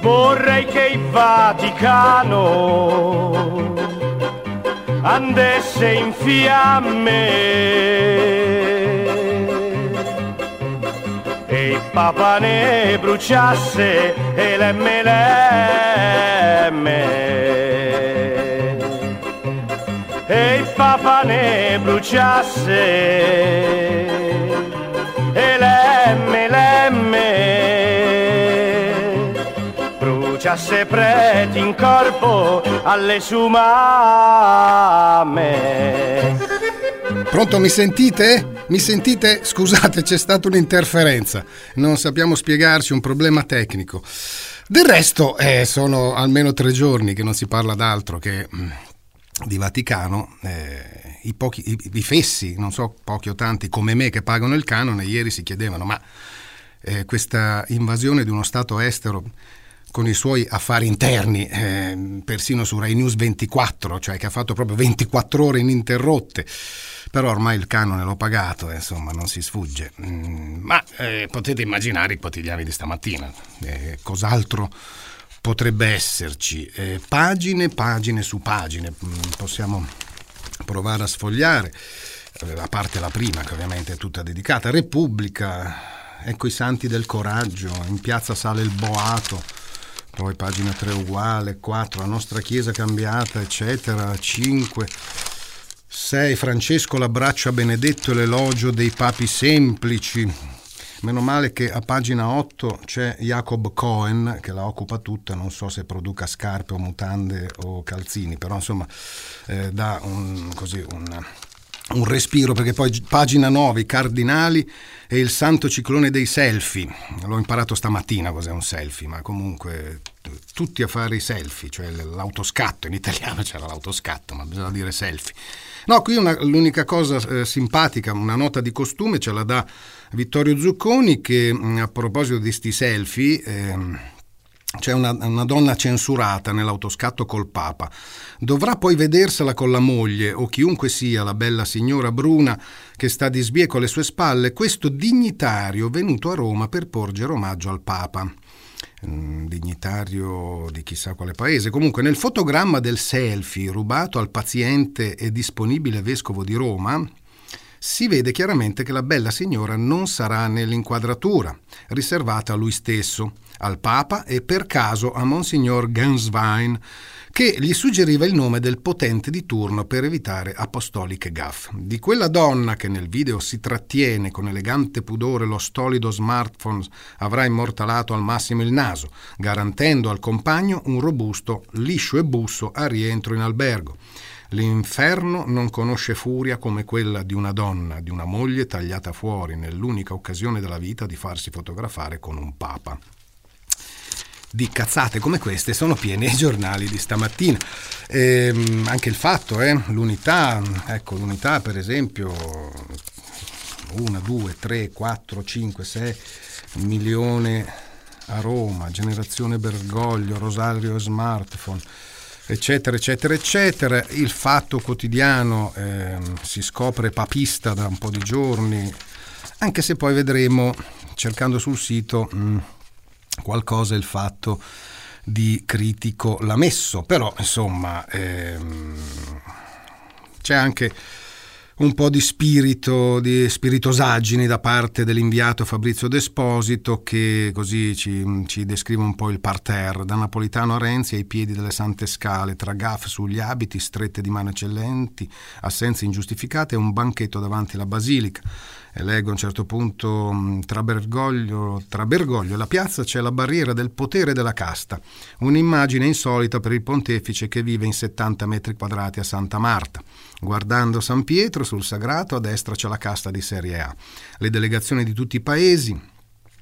Vorrei che il Vaticano andesse in fiamme il Papa ne bruciasse e l'MLM e il Papa ne bruciasse e l'MLM bruciasse preti in corpo alle sumame. Pronto, mi sentite? Mi sentite? Scusate, c'è stata un'interferenza. Non sappiamo spiegarci, un problema tecnico. Del resto, eh, sono almeno tre giorni che non si parla d'altro che mm, di Vaticano. Eh, i, pochi, i, i, fessi, non so pochi o tanti come me che pagano il canone, ieri si chiedevano ma eh, questa invasione di uno Stato estero con i suoi affari interni, eh, persino su Rai News 24, cioè che ha fatto proprio 24 ore ininterrotte. Però ormai il canone l'ho pagato, eh, insomma, non si sfugge. Mm, ma eh, potete immaginare i quotidiani di stamattina. Eh, cos'altro potrebbe esserci? Eh, pagine, pagine su pagine. Mm, possiamo provare a sfogliare, eh, a parte la prima, che ovviamente è tutta dedicata. Repubblica, ecco i santi del coraggio, in piazza sale il boato poi pagina 3 uguale, 4 la nostra chiesa cambiata, eccetera, 5 6 Francesco l'abbraccio a Benedetto e l'elogio dei papi semplici. Meno male che a pagina 8 c'è Jacob Cohen che la occupa tutta, non so se produca scarpe o mutande o calzini, però insomma eh, dà un, così, un, un respiro perché poi pagina 9 i cardinali e il santo ciclone dei selfie. L'ho imparato stamattina cos'è un selfie ma comunque tutti a fare i selfie cioè l'autoscatto in italiano c'era l'autoscatto ma bisogna dire selfie. No qui una, l'unica cosa eh, simpatica una nota di costume ce la dà Vittorio Zucconi che mm, a proposito di sti selfie eh, c'è una, una, donna censurata nell'autoscatto col Papa. Dovrà poi vedersela con la moglie o chiunque sia la bella signora bruna che sta di sbieco alle sue spalle, questo dignitario venuto a Roma per porgere omaggio al Papa. Un dignitario di chissà quale paese. Comunque, nel fotogramma del selfie rubato al paziente e disponibile vescovo di Roma, si vede chiaramente che la bella signora non sarà nell'inquadratura, riservata a lui stesso, al Papa e per caso a Monsignor Ganswein, che gli suggeriva il nome del potente di turno per evitare apostoliche gaff. Di quella donna che nel video si trattiene con elegante pudore lo stolido smartphone avrà immortalato al massimo il naso, garantendo al compagno un robusto, liscio e busso a rientro in albergo. L'inferno non conosce furia come quella di una donna, di una moglie tagliata fuori nell'unica occasione della vita di farsi fotografare con un papa. Di cazzate come queste sono pieni i giornali di stamattina. Ehm, anche il fatto, eh, l'unità, ecco l'unità per esempio, 1, 2, 3, 4, 5, 6 milioni a Roma, generazione Bergoglio, Rosario Smartphone eccetera, eccetera, eccetera. Il fatto quotidiano eh, si scopre papista da un po' di giorni, anche se poi vedremo, cercando sul sito, mh, mm, qualcosa il fatto di critico l'ha messo, però insomma ehm, c'è anche un po' di spirito, di spiritosaggini da parte dell'inviato Fabrizio Desposito che così ci, ci, descrive un po' il parterre, da Napolitano a Renzi ai piedi delle sante scale, tra gaff sugli abiti, strette di mano eccellenti, assenze ingiustificate e un banchetto davanti alla basilica. Leggo a un certo punto mm, tra Bergoglio, tra Bergoglio la piazza c'è la barriera del potere della casta, un'immagine insolita per il pontefice che vive in 70 metri quadrati a Santa Marta. Guardando San Pietro sul sagrato, a destra c'è la casta di Serie A. Le delegazioni di tutti i paesi,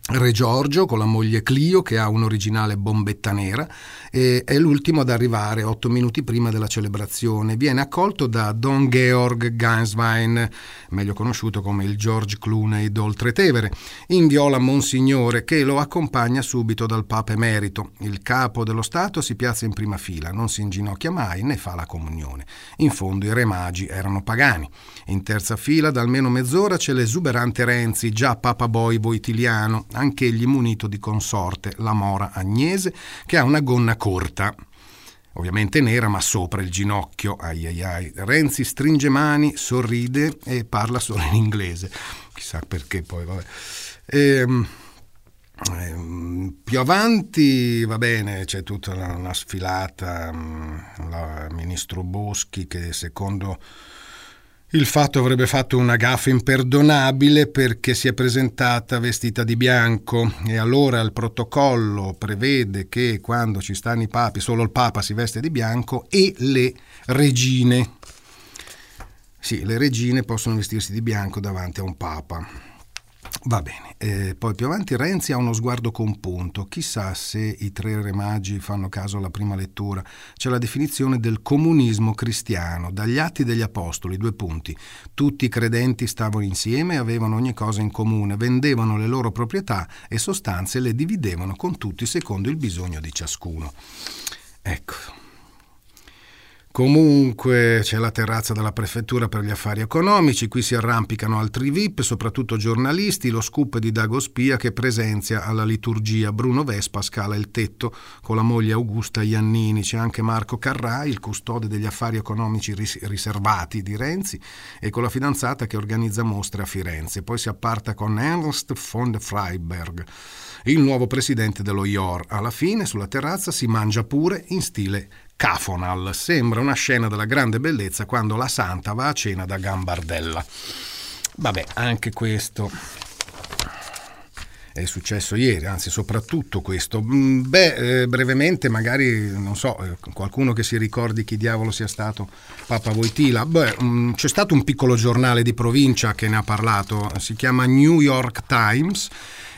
Re Giorgio con la moglie Clio che ha un'originale bombetta nera e è l'ultimo ad arrivare otto minuti prima della celebrazione. Viene accolto da Don Georg Ganswein, meglio conosciuto come il George Clooney d'Oltretevere, in viola Monsignore che lo accompagna subito dal Papa Emerito. Il capo dello Stato si piazza in prima fila, non si inginocchia mai né fa la comunione. In fondo i re magi erano pagani. In terza fila da almeno mezz'ora c'è l'esuberante Renzi, già Papa Boy voitiliano, anch'egli munito di consorte, la mora Agnese, che ha una gonna corta, ovviamente nera ma sopra il ginocchio. Ai ai ai. Renzi stringe mani, sorride e parla solo in inglese. Chissà perché poi, vabbè. Ehm, ehm, più avanti va bene, c'è tutta una, sfilata, il mm, ministro Boschi che secondo il fatto avrebbe fatto una gaffa imperdonabile perché si è presentata vestita di bianco e allora il protocollo prevede che quando ci stanno i papi solo il papa si veste di bianco e le regine. Sì, le regine possono vestirsi di bianco davanti a un papa. Va bene, eh, poi più avanti Renzi ha uno sguardo compunto, chissà se i tre re magi fanno caso alla prima lettura, c'è la definizione del comunismo cristiano, dagli atti degli apostoli, due punti, tutti i credenti stavano insieme e avevano ogni cosa in comune, vendevano le loro proprietà e sostanze le dividevano con tutti secondo il bisogno di ciascuno. Ecco, Comunque c'è la terrazza della prefettura per gli affari economici, qui si arrampicano altri VIP, soprattutto giornalisti, lo scoop di Dago Spia che presenzia alla liturgia. Bruno Vespa scala il tetto con la moglie Augusta Iannini, c'è anche Marco Carrai, il custode degli affari economici riservati di Renzi e con la fidanzata che organizza mostre a Firenze, poi si apparta con Ernst von Freiberg il nuovo presidente dello IOR. Alla fine, sulla terrazza, si mangia pure in stile Cafonal. Sembra una scena della grande bellezza quando la santa va a cena da Gambardella. Vabbè, anche questo è successo ieri, anzi soprattutto questo. Mm, beh, eh, brevemente magari, non so, eh, qualcuno che si ricordi chi diavolo sia stato Papa Voitila. Beh, mh, mm, c'è stato un piccolo giornale di provincia che ne ha parlato, si chiama New York Times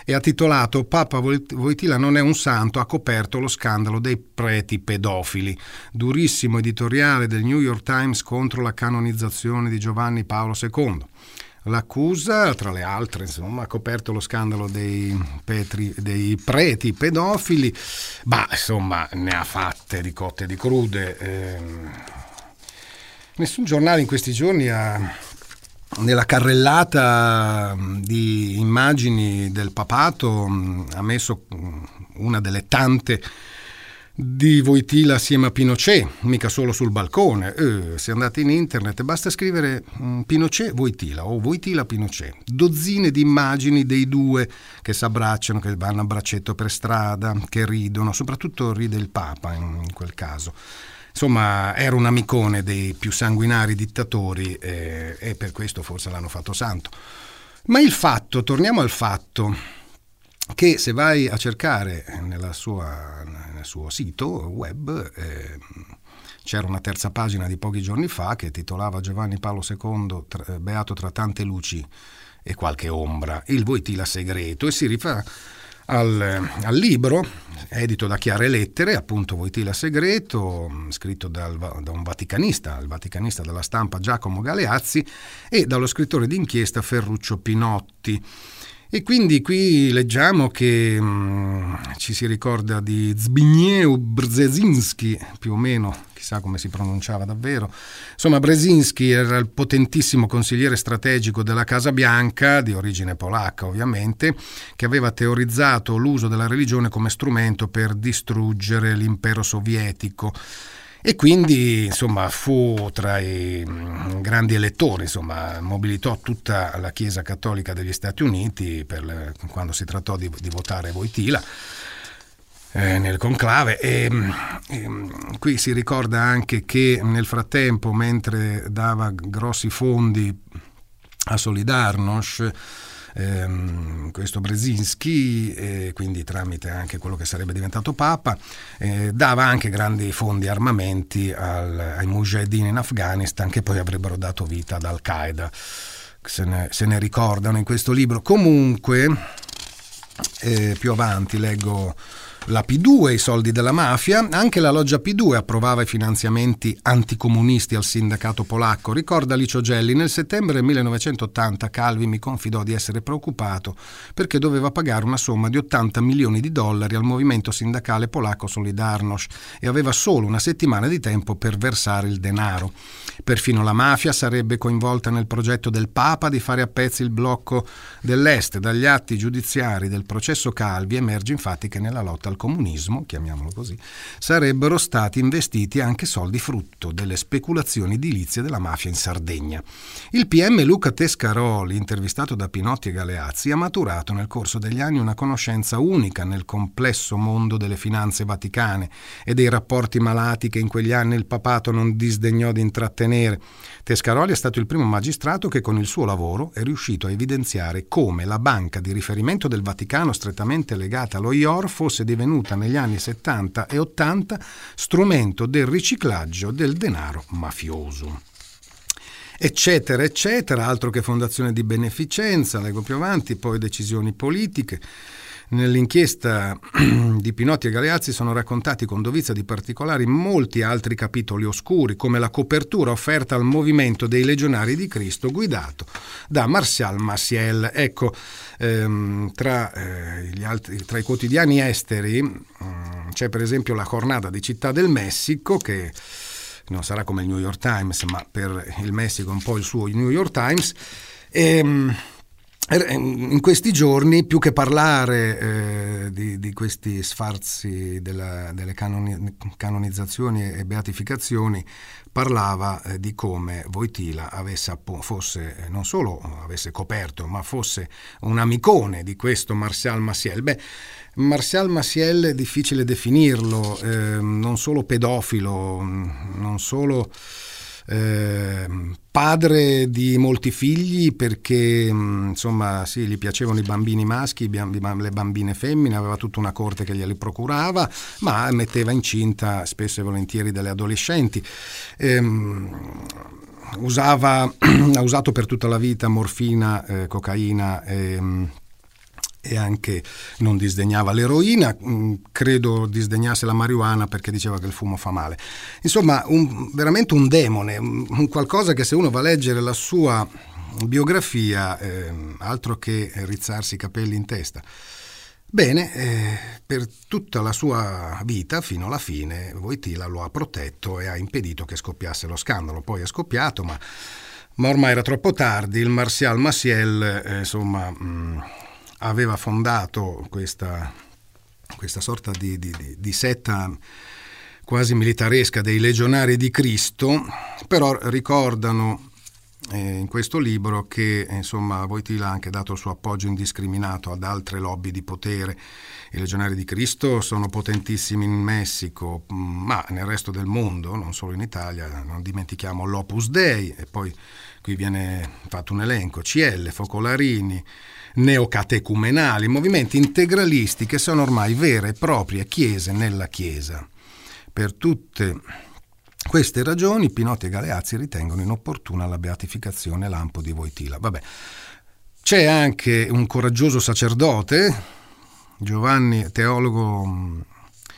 e ha titolato Papa Voitila non è un santo, ha coperto lo scandalo dei preti pedofili. Durissimo editoriale del New York Times contro la canonizzazione di Giovanni Paolo II. L'accusa, tra le altre, insomma, ha coperto lo scandalo dei, petri, dei preti pedofili, ma insomma ne ha fatte di cotte e di crude. Eh, nessun giornale in questi giorni ha nella carrellata di immagini del papato ha messo una delle tante di Voitila assieme a Pinochet, mica solo sul balcone. Eh, se andate in internet basta scrivere Pinochet Voitila o Voitila Pinochet. Dozzine di immagini dei due che si abbracciano, che vanno a braccetto per strada, che ridono, soprattutto ride il Papa in quel caso. Insomma, era un amicone dei più sanguinari dittatori eh, e per questo forse l'hanno fatto santo. Ma il fatto, torniamo al fatto, che se vai a cercare sua, nel suo sito web eh, c'era una terza pagina di pochi giorni fa che titolava Giovanni Paolo II, tra, beato tra tante luci e qualche ombra, il Voitila segreto, e si rifà al, al, libro, edito da Chiare Lettere, appunto Voitila Segreto, scritto dal, da un vaticanista, il vaticanista della stampa Giacomo Galeazzi, e dallo scrittore d'inchiesta Ferruccio Pinotti. E quindi qui leggiamo che mh, mm, ci si ricorda di Zbigniew Brzezinski, più o meno, chissà come si pronunciava davvero. Insomma, Brzezinski era il potentissimo consigliere strategico della Casa Bianca, di origine polacca ovviamente, che aveva teorizzato l'uso della religione come strumento per distruggere l'impero sovietico e quindi insomma, fu tra i mm, grandi elettori, insomma, mobilitò tutta la Chiesa Cattolica degli Stati Uniti le, quando si trattò di, di votare Voitila. Eh, nel conclave e, mm, e, mm, qui si ricorda anche che nel frattempo mentre dava grossi fondi a Solidarnosc ehm, questo Brzezinski, eh, quindi tramite anche quello che sarebbe diventato Papa, eh, dava anche grandi fondi armamenti al, ai mujahideen in Afghanistan che poi avrebbero dato vita ad Al-Qaeda. Se ne, se ne ricordano in questo libro. Comunque, eh, più avanti leggo la P2, i soldi della mafia, anche la loggia P2 approvava i finanziamenti anticomunisti al sindacato polacco. Ricorda Licio Gelli, nel settembre 1980 Calvi mi confidò di essere preoccupato perché doveva pagare una somma di 80 milioni di dollari al movimento sindacale polacco Solidarność e aveva solo una settimana di tempo per versare il denaro. Perfino la mafia sarebbe coinvolta nel progetto del Papa di fare a pezzi il blocco dell'Est. Dagli atti giudiziari del processo Calvi emerge infatti che nella lotta al comunismo, chiamiamolo così, sarebbero stati investiti anche soldi frutto delle speculazioni edilizie della mafia in Sardegna. Il PM Luca Tescaroli, intervistato da Pinotti e Galeazzi, ha maturato nel corso degli anni una conoscenza unica nel complesso mondo delle finanze vaticane e dei rapporti malati che in quegli anni il papato non disdegnò di intrattenere. Tescaroli è stato il primo magistrato che con il suo lavoro è riuscito a evidenziare come la banca di riferimento del Vaticano strettamente legata allo IOR fosse divenuta negli anni 70 e 80 strumento del riciclaggio del denaro mafioso eccetera, eccetera, altro che fondazione di beneficenza, leggo più avanti, poi decisioni politiche. Nell'inchiesta di Pinotti e Galeazzi sono raccontati con dovizia di particolari molti altri capitoli oscuri, come la copertura offerta al movimento dei legionari di Cristo guidato da Martial Maciel. Ecco, ehm, tra, eh, altri, tra, i quotidiani esteri eh, c'è per esempio la Jornada di Città del Messico che non sarà come il New York Times, ma per il Messico un po' il suo New York Times. Ehm, in questi giorni, più che parlare eh, di, di, questi sfarzi della, delle canoni, canonizzazioni e beatificazioni, parlava eh, di come Voitila avesse, fosse, eh, non solo avesse coperto, ma fosse un amicone di questo Martial Maciel. Beh, Martial Maciel è difficile definirlo, eh, non solo pedofilo, non solo eh, padre di molti figli perché mm, insomma sì, gli piacevano i bambini maschi, le bambine femmine, aveva tutta una corte che glieli procurava, ma metteva incinta spesso e volentieri delle adolescenti. Eh, usava, ha usato per tutta la vita morfina, eh, cocaina. Eh, e anche non disdegnava l'eroina, mm, credo disdegnasse la marijuana perché diceva che il fumo fa male. Insomma, un, veramente un demone, un qualcosa che se uno va a leggere la sua biografia, eh, altro che rizzarsi i capelli in testa. Bene, eh, per tutta la sua vita, fino alla fine, Voitila lo ha protetto e ha impedito che scoppiasse lo scandalo. Poi è scoppiato, ma, ma ormai era troppo tardi. Il Martial Maciel, eh, insomma... Mh, mm, aveva fondato questa, questa sorta di, di, di, setta quasi militaresca dei legionari di Cristo, però ricordano eh, in questo libro che insomma Voitila ha anche dato il suo appoggio indiscriminato ad altre lobby di potere. I legionari di Cristo sono potentissimi in Messico, ma nel resto del mondo, non solo in Italia, non dimentichiamo l'Opus Dei e poi qui viene fatto un elenco, CL, Focolarini, neocatecumenali, movimenti integralisti che sono ormai vere e proprie chiese nella Chiesa. Per tutte queste ragioni Pinotti e Galeazzi ritengono inopportuna la beatificazione lampo di Voitila. Vabbè. C'è anche un coraggioso sacerdote, Giovanni, teologo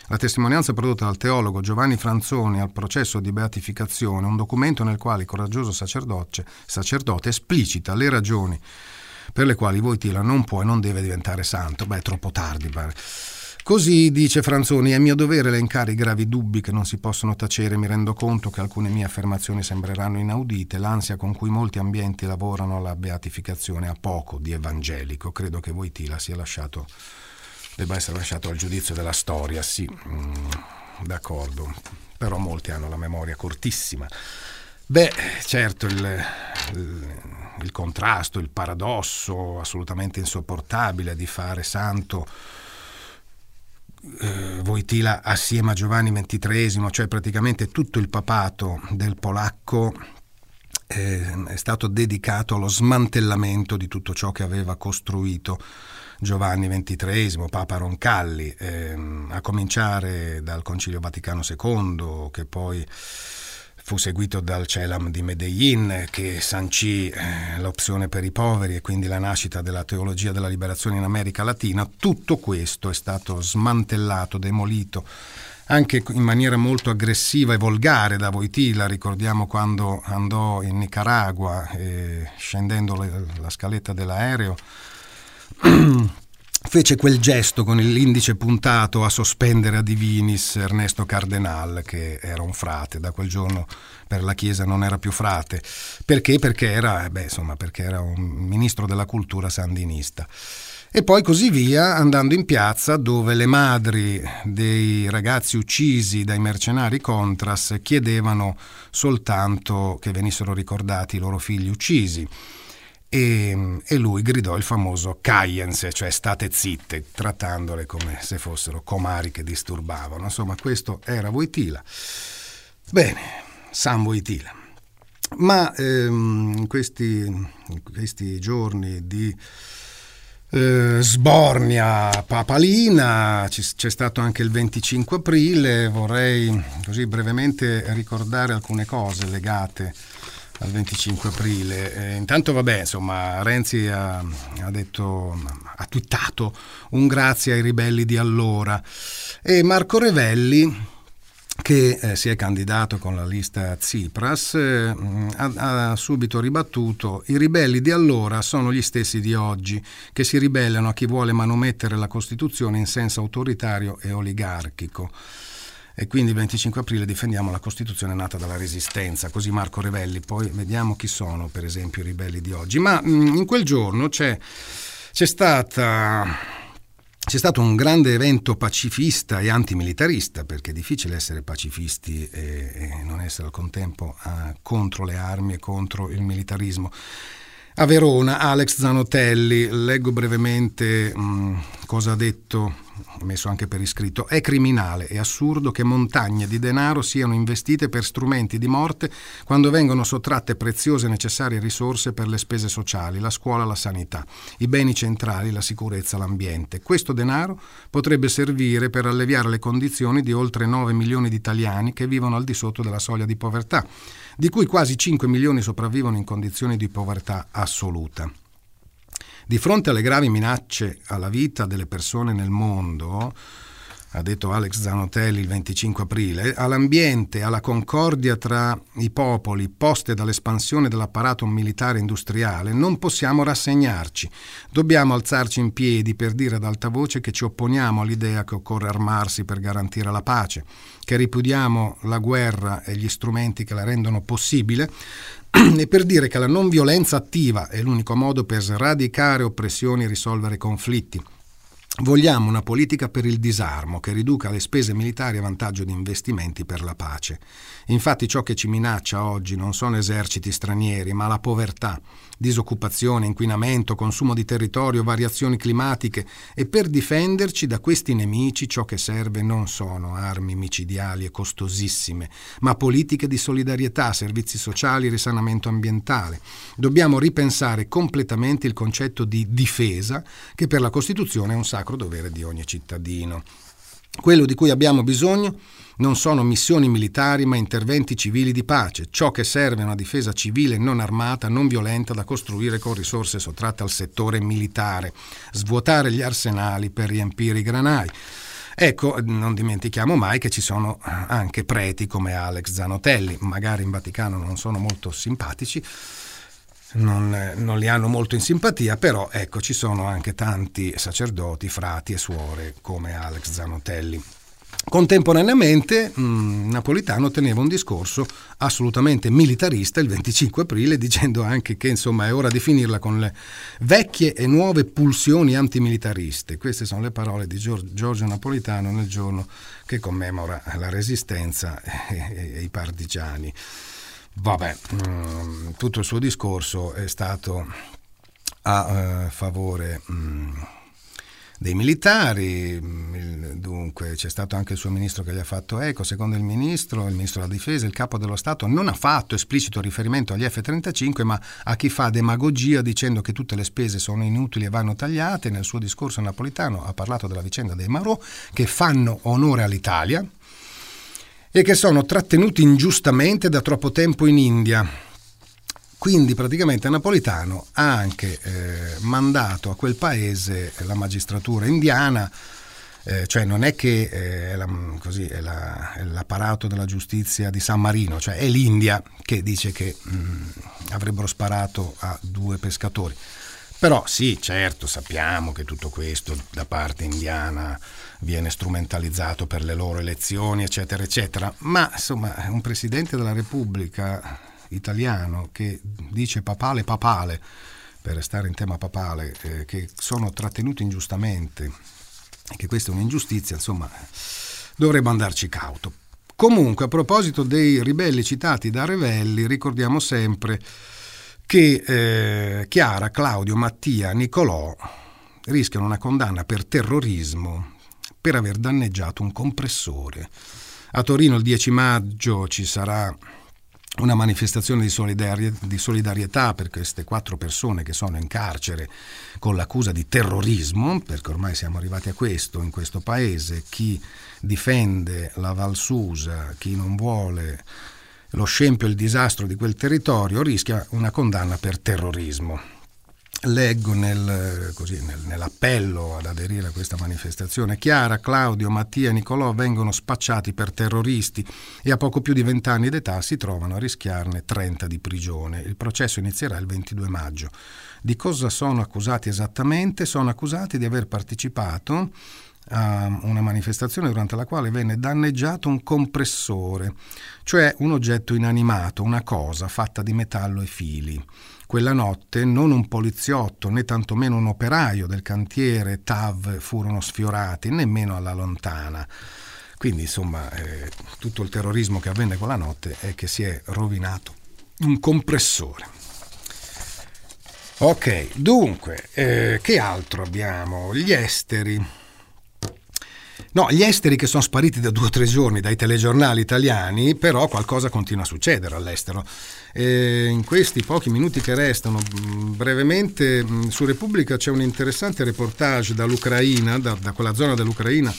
la testimonianza prodotta dal teologo Giovanni Franzoni al processo di beatificazione, un documento nel quale il coraggioso sacerdote, sacerdote esplicita le ragioni per le quali Voitila non può e non deve diventare santo. Beh, è troppo tardi, pare. Così dice Franzoni, è mio dovere elencare i gravi dubbi che non si possono tacere. Mi rendo conto che alcune mie affermazioni sembreranno inaudite. L'ansia con cui molti ambienti lavorano alla beatificazione ha poco di evangelico. Credo che Voitila sia lasciato, debba essere lasciato al giudizio della storia, sì, mm, d'accordo. Però molti hanno la memoria cortissima. Beh, certo, il, il, il contrasto, il paradosso assolutamente insopportabile di fare santo eh, Voitila assieme a Giovanni XXIII, cioè praticamente tutto il papato del polacco eh, è stato dedicato allo smantellamento di tutto ciò che aveva costruito Giovanni XXIII, Papa Roncalli, eh, a cominciare dal Concilio Vaticano II, che poi fu seguito dal Celam di Medellin che sancì eh, l'opzione per i poveri e quindi la nascita della teologia della liberazione in America Latina. Tutto questo è stato smantellato, demolito anche in maniera molto aggressiva e volgare da Voitila, ricordiamo quando andò in Nicaragua e scendendo le, la scaletta dell'aereo fece quel gesto con l'indice puntato a sospendere a divinis Ernesto Cardenal che era un frate, da quel giorno per la Chiesa non era più frate. Perché? Perché era, beh, insomma, perché era un ministro della cultura sandinista e poi così via andando in piazza dove le madri dei ragazzi uccisi dai mercenari Contras chiedevano soltanto che venissero ricordati i loro figli uccisi. E, e, lui gridò il famoso Caiense, cioè state zitte, trattandole come se fossero comari che disturbavano. Insomma, questo era Voitila. Bene, San Voitila. Ma ehm, questi, questi giorni di eh, Sbornia, Papalina, c'è stato anche il 25 aprile, vorrei così brevemente ricordare alcune cose legate al 25 aprile. Eh, intanto vabbè, insomma, Renzi ha, ha, detto, ha twittato un grazie ai ribelli di allora e Marco Revelli che eh, si è candidato con la lista Tsipras, eh, ha, ha, subito ribattuto i ribelli di allora sono gli stessi di oggi, che si ribellano a chi vuole manomettere la Costituzione in senso autoritario e oligarchico. E quindi il 25 aprile difendiamo la Costituzione nata dalla Resistenza, così Marco Revelli, poi vediamo chi sono per esempio i ribelli di oggi. Ma mm, in quel giorno c'è, c'è stata c'è stato un grande evento pacifista e antimilitarista, perché è difficile essere pacifisti e, e non essere al contempo uh, contro le armi e contro il militarismo. A Verona, Alex Zanotelli, leggo brevemente mh, cosa ha detto, messo anche per iscritto, è criminale e assurdo che montagne di denaro siano investite per strumenti di morte quando vengono sottratte preziose e necessarie risorse per le spese sociali, la scuola, la sanità, i beni centrali, la sicurezza, l'ambiente. Questo denaro potrebbe servire per alleviare le condizioni di oltre 9 milioni di italiani che vivono al di sotto della soglia di povertà di cui quasi 5 milioni sopravvivono in condizioni di povertà assoluta. Di fronte alle gravi minacce alla vita delle persone nel mondo, ha detto Alex Zanotelli il 25 aprile, all'ambiente, alla concordia tra i popoli poste dall'espansione dell'apparato militare industriale, non possiamo rassegnarci. Dobbiamo alzarci in piedi per dire ad alta voce che ci opponiamo all'idea che occorre armarsi per garantire la pace, che ripudiamo la guerra e gli strumenti che la rendono possibile e per dire che la non violenza attiva è l'unico modo per sradicare oppressioni e risolvere conflitti Vogliamo una politica per il disarmo che riduca le spese militari a vantaggio di investimenti per la pace. Infatti ciò che ci minaccia oggi non sono eserciti stranieri, ma la povertà, disoccupazione, inquinamento, consumo di territorio, variazioni climatiche e per difenderci da questi nemici ciò che serve non sono armi micidiali e costosissime, ma politiche di solidarietà, servizi sociali, risanamento ambientale. Dobbiamo ripensare completamente il concetto di difesa che per la Costituzione è un sacro sacro dovere di ogni cittadino. Quello di cui abbiamo bisogno non sono missioni militari ma interventi civili di pace, ciò che serve è una difesa civile non armata, non violenta da costruire con risorse sottratte al settore militare, svuotare gli arsenali per riempire i granai. Ecco, non dimentichiamo mai che ci sono anche preti come Alex Zanotelli, magari in Vaticano non sono molto simpatici, non, non, li hanno molto in simpatia, però ecco ci sono anche tanti sacerdoti, frati e suore come Alex Zanotelli. Contemporaneamente mh, Napolitano teneva un discorso assolutamente militarista il 25 aprile dicendo anche che insomma è ora di finirla con le vecchie e nuove pulsioni antimilitariste. Queste sono le parole di Giorgio Napolitano nel giorno che commemora la resistenza e, e, e i partigiani. Vabbè, mm, tutto il suo discorso è stato a uh, favore mm, dei militari, mm, dunque c'è stato anche il suo ministro che gli ha fatto eco, secondo il ministro, il ministro della difesa, il capo dello Stato non ha fatto esplicito riferimento agli F-35 ma a chi fa demagogia dicendo che tutte le spese sono inutili e vanno tagliate, nel suo discorso napolitano ha parlato della vicenda dei Marò che fanno onore all'Italia, e che sono trattenuti ingiustamente da troppo tempo in India. Quindi praticamente Napolitano ha anche eh, mandato a quel paese la magistratura indiana, eh, cioè non è che eh, è, la, così, è, la, è, l'apparato della giustizia di San Marino, cioè è l'India che dice che mh, mm, avrebbero sparato a due pescatori. Però sì, certo, sappiamo che tutto questo da parte indiana viene strumentalizzato per le loro elezioni, eccetera, eccetera, ma insomma un Presidente della Repubblica italiano che dice papale papale, per restare in tema papale, eh, che sono trattenuti ingiustamente e che questa è un'ingiustizia, insomma, dovrebbe andarci cauto. Comunque, a proposito dei ribelli citati da Revelli, ricordiamo sempre che eh, Chiara, Claudio, Mattia, Nicolò rischiano una condanna per terrorismo per aver danneggiato un compressore. A Torino il 10 maggio ci sarà una manifestazione di, solidarietà, di solidarietà per queste quattro persone che sono in carcere con l'accusa di terrorismo, perché ormai siamo arrivati a questo in questo paese, chi difende la Valsusa, chi non vuole lo scempio e il disastro di quel territorio rischia una condanna per terrorismo. Leggo nel, così, nel, nell'appello ad aderire a questa manifestazione. Chiara, Claudio, Mattia e Nicolò vengono spacciati per terroristi e a poco più di vent'anni d'età si trovano a rischiarne 30 di prigione. Il processo inizierà il 22 maggio. Di cosa sono accusati esattamente? Sono accusati di aver partecipato a una manifestazione durante la quale venne danneggiato un compressore, cioè un oggetto inanimato, una cosa fatta di metallo e fili. Quella notte non un poliziotto né tantomeno un operaio del cantiere TAV furono sfiorati, nemmeno alla lontana. Quindi insomma eh, tutto il terrorismo che avvenne quella notte è che si è rovinato un compressore. Ok, dunque, eh, che altro abbiamo? Gli esteri. No, gli esteri che sono spariti da due o tre giorni dai telegiornali italiani, però qualcosa continua a succedere all'estero. E in questi pochi minuti che restano, mm, brevemente mm, su Repubblica c'è un interessante reportage dall'Ucraina, da, da quella zona dell'Ucraina,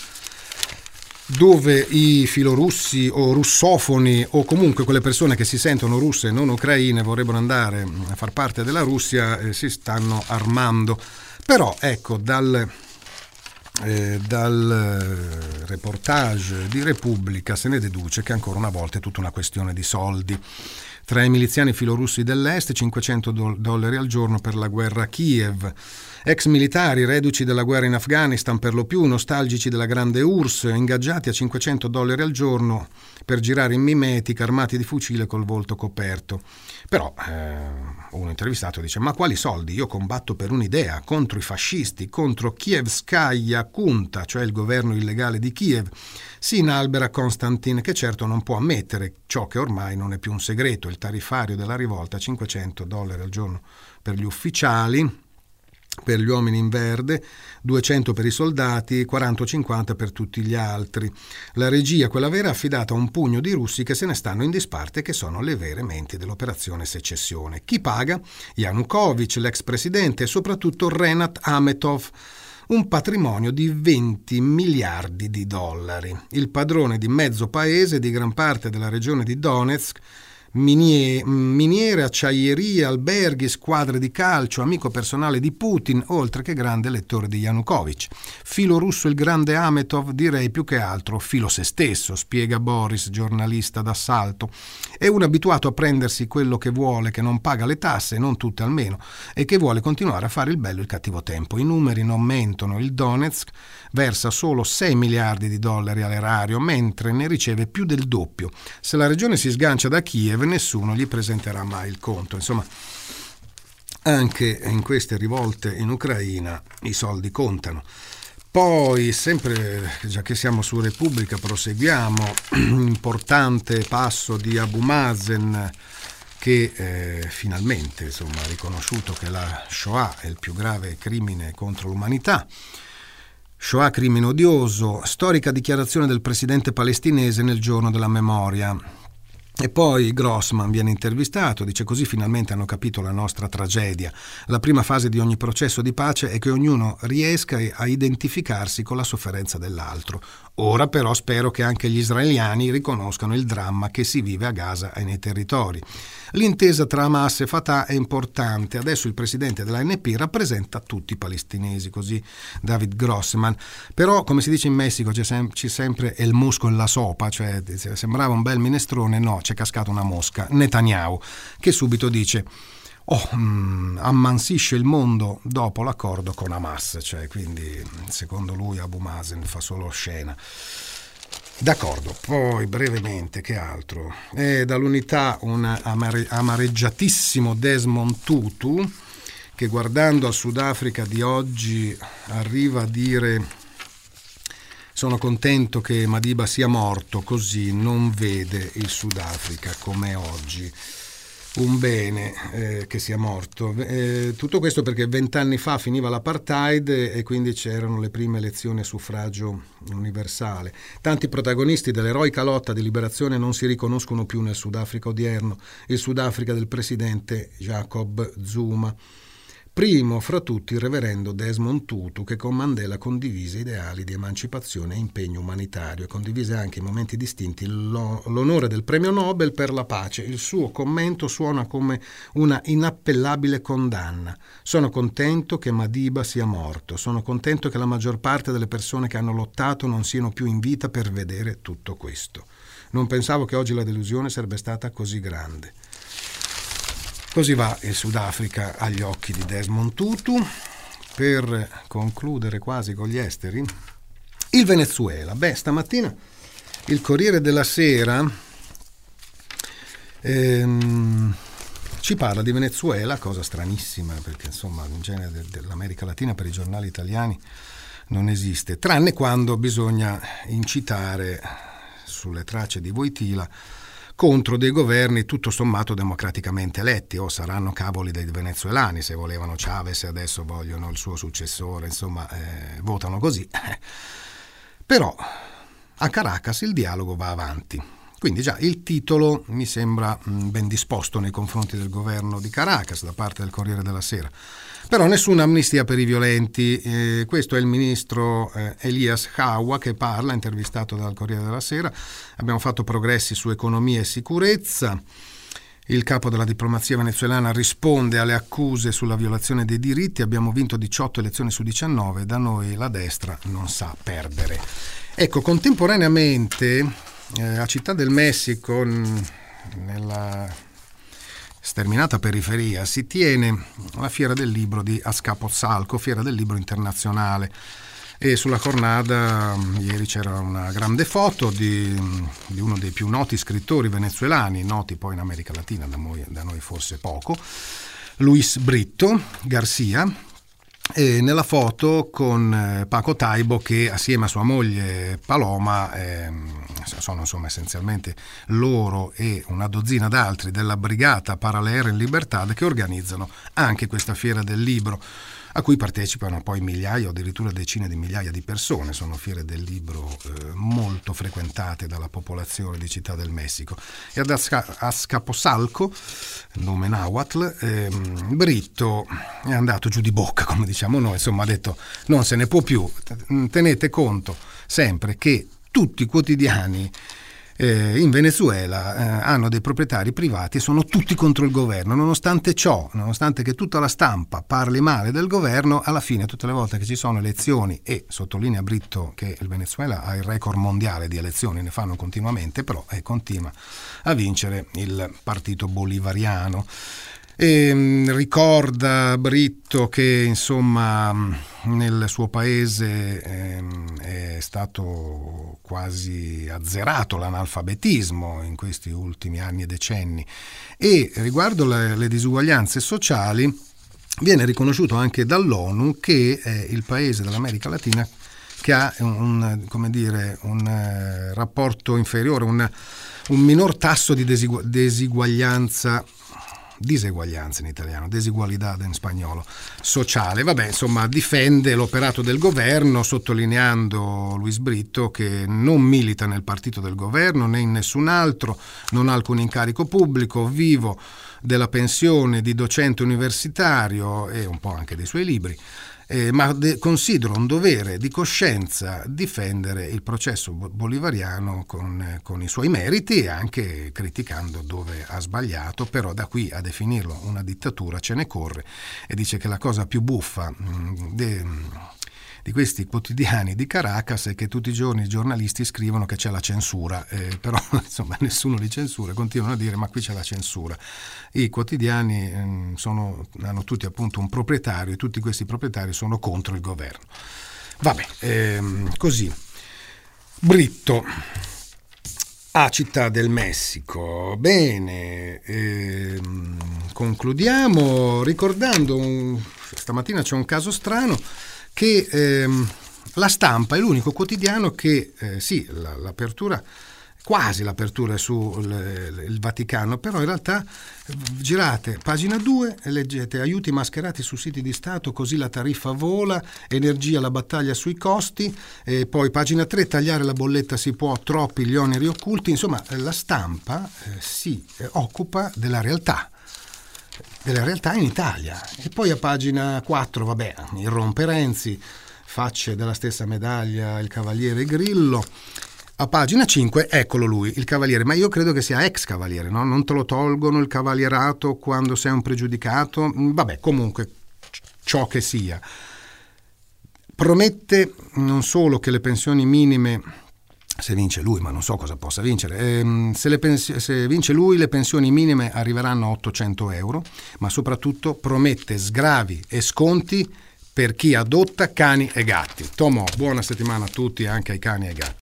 dove i filorussi o russofoni o comunque quelle persone che si sentono russe e non ucraine vorrebbero andare mm, a far parte della Russia eh, si stanno armando. Però ecco, dal, eh, dal reportage di Repubblica se ne deduce che ancora una volta è tutta una questione di soldi. Tra i miliziani filorussi dell'Est 500 dollari al giorno per la guerra a Kiev. Ex militari, reduci della guerra in Afghanistan per lo più, nostalgici della grande URSS, ingaggiati a 500 dollari al giorno per girare in mimetica armati di fucile col volto coperto. Però eh, uno intervistato dice: Ma quali soldi? Io combatto per un'idea contro i fascisti, contro Kievskaya Kunta, cioè il governo illegale di Kiev. Si inalbera Konstantin, che certo non può ammettere ciò che ormai non è più un segreto: il tariffario della rivolta 500 dollari al giorno per gli ufficiali per gli uomini in verde, 200 per i soldati, 40 50 per tutti gli altri. La regia, quella vera, è affidata a un pugno di russi che se ne stanno in disparte che sono le vere menti dell'operazione secessione. Chi paga? Yanukovych, l'ex presidente, e soprattutto Renat Ametov un patrimonio di 20 miliardi di dollari. Il padrone di mezzo paese e di gran parte della regione di Donetsk minie, miniere, acciaierie, alberghi, squadre di calcio, amico personale di Putin, oltre che grande lettore di Yanukovych. Filo russo il grande Ametov, direi più che altro filo se stesso, spiega Boris, giornalista d'assalto. È un abituato a prendersi quello che vuole, che non paga le tasse, non tutte almeno, e che vuole continuare a fare il bello e il cattivo tempo. I numeri non mentono. Il Donetsk versa solo 6 miliardi di dollari all'erario, mentre ne riceve più del doppio. Se la regione si sgancia da Kiev, nessuno gli presenterà mai il conto. Insomma, anche in queste rivolte in Ucraina i soldi contano. Poi, sempre già che siamo su Repubblica, proseguiamo. Importante passo di Abu Mazen che eh, finalmente insomma, ha riconosciuto che la Shoah è il più grave crimine contro l'umanità. Shoah crimine odioso, storica dichiarazione del presidente palestinese nel giorno della memoria. E poi Grossman viene intervistato, dice così finalmente hanno capito la nostra tragedia. La prima fase di ogni processo di pace è che ognuno riesca a identificarsi con la sofferenza dell'altro. Ora però spero che anche gli israeliani riconoscano il dramma che si vive a Gaza e nei territori. L'intesa tra Hamas e Fatah è importante. Adesso il presidente dell'ANP rappresenta tutti i palestinesi, così David Grossman. Però, come si dice in Messico, c'è, sem- c'è sempre il musco e la sopa, cioè sembrava un bel minestrone, no, c'è cascata una mosca. Netanyahu, che subito dice oh, mm, ammansisce il mondo dopo l'accordo con Hamas, cioè quindi secondo lui Abu Mazen fa solo scena. D'accordo, poi brevemente, che altro? È dall'unità un amare- amareggiatissimo Desmond Tutu che guardando al Sudafrica di oggi arriva a dire sono contento che Madiba sia morto, così non vede il Sudafrica come oggi un bene eh, che sia morto. Eh, tutto questo perché vent'anni fa finiva l'apartheid e quindi c'erano le prime elezioni a suffragio universale. Tanti protagonisti dell'eroica lotta di liberazione non si riconoscono più nel Sudafrica odierno, il Sudafrica del presidente Jacob Zuma. Primo fra tutti il reverendo Desmond Tutu che con Mandela condivise ideali di emancipazione e impegno umanitario e condivise anche in momenti distinti l'onore del premio Nobel per la pace. Il suo commento suona come una inappellabile condanna. Sono contento che Madiba sia morto, sono contento che la maggior parte delle persone che hanno lottato non siano più in vita per vedere tutto questo. Non pensavo che oggi la delusione sarebbe stata così grande. Così va il Sudafrica agli occhi di Desmond Tutu. Per concludere quasi con gli esteri, il Venezuela. Beh, stamattina il Corriere della Sera ehm, ci parla di Venezuela, cosa stranissima, perché insomma in genere dell'America Latina per i giornali italiani non esiste, tranne quando bisogna incitare sulle tracce di Voitila contro dei governi tutto sommato democraticamente eletti, o saranno cavoli dei venezuelani se volevano Chavez e adesso vogliono il suo successore, insomma, eh, votano così. Però a Caracas il dialogo va avanti. Quindi già il titolo mi sembra mm, ben disposto nei confronti del governo di Caracas da parte del Corriere della Sera. Però nessuna amnistia per i violenti. Eh, questo è il ministro eh, Elias Hawa che parla, intervistato dal Corriere della Sera. Abbiamo fatto progressi su economia e sicurezza. Il capo della diplomazia venezuelana risponde alle accuse sulla violazione dei diritti. Abbiamo vinto 18 elezioni su 19. Da noi la destra non sa perdere. Ecco, contemporaneamente eh, a Città del Messico, nella sterminata periferia si tiene la fiera del libro di Azcapotzalco, fiera del libro internazionale. E sulla cornada ieri c'era una grande foto di, di, uno dei più noti scrittori venezuelani, noti poi in America Latina, da noi, da noi forse poco, Luis Britto Garcia, e nella foto con eh, Paco Taibo che assieme a sua moglie Paloma eh, sono insomma essenzialmente loro e una dozzina d'altri della brigata Paralera in Libertà che organizzano anche questa fiera del libro a cui partecipano poi migliaia o addirittura decine di migliaia di persone. Sono fiere del libro eh, molto frequentate dalla popolazione di Città del Messico. E ad Azcaposalco, nome Nahuatl, ehm, Britto è andato giù di bocca, come diciamo noi, insomma ha detto non se ne può più. Tenete conto sempre che tutti i quotidiani eh, in Venezuela eh, hanno dei proprietari privati e sono tutti contro il governo. Nonostante ciò, nonostante che tutta la stampa parli male del governo, alla fine tutte le volte che ci sono elezioni e sottolinea Britto che il Venezuela ha il record mondiale di elezioni, ne fanno continuamente, però eh, continua a vincere il partito bolivariano. E, mm, ricorda Britto che insomma nel suo paese ehm, è stato quasi azzerato l'analfabetismo in questi ultimi anni e decenni. E riguardo le, disuguaglianze sociali viene riconosciuto anche dall'ONU che è il paese dell'America Latina che ha un, dire, un uh, rapporto inferiore, un, un minor tasso di desiguaglianza diseguaglianza in italiano, desigualdad in spagnolo, sociale. Vabbè, insomma, difende l'operato del governo sottolineando Luis Britto che non milita nel partito del governo né in nessun altro, non ha alcun incarico pubblico, vivo della pensione di docente universitario e un po' anche dei suoi libri eh, ma de- considero un dovere di coscienza difendere il processo bolivariano con, con, i suoi meriti e anche criticando dove ha sbagliato, però da qui a definirlo una dittatura ce ne corre e dice che la cosa più buffa mh, mm, de- di questi quotidiani di Caracas è che tutti i giorni i giornalisti scrivono che c'è la censura, eh, però insomma nessuno li censura, continuano a dire ma qui c'è la censura. I quotidiani eh, sono, hanno tutti appunto un proprietario e tutti questi proprietari sono contro il governo. Vabbè, ehm, così. Britto. A Città del Messico. Bene, ehm, concludiamo ricordando, un, stamattina c'è un caso strano, che ehm, la stampa è l'unico quotidiano che, eh, sì, la, l'apertura quasi l'apertura è sul Vaticano, però in realtà girate pagina 2 e leggete aiuti mascherati su siti di Stato, così la tariffa vola, energia la battaglia sui costi, e poi pagina 3 tagliare la bolletta si può, troppi gli oneri occulti, insomma la stampa eh, si eh, occupa della realtà della realtà in Italia. E poi a pagina 4, vabbè, irrompe Renzi, facce della stessa medaglia il cavaliere Grillo. A pagina 5, eccolo lui, il cavaliere, ma io credo che sia ex cavaliere, no? non te lo tolgono il cavalierato quando sei un pregiudicato, mm, vabbè, comunque ciò che sia. Promette non solo che le pensioni minime se vince lui, ma non so cosa possa vincere. Ehm, se, pens- se, vince lui le pensioni minime arriveranno a 800 euro, ma soprattutto promette sgravi e sconti per chi adotta cani e gatti. Tomo, buona settimana a tutti, anche ai cani e ai gatti.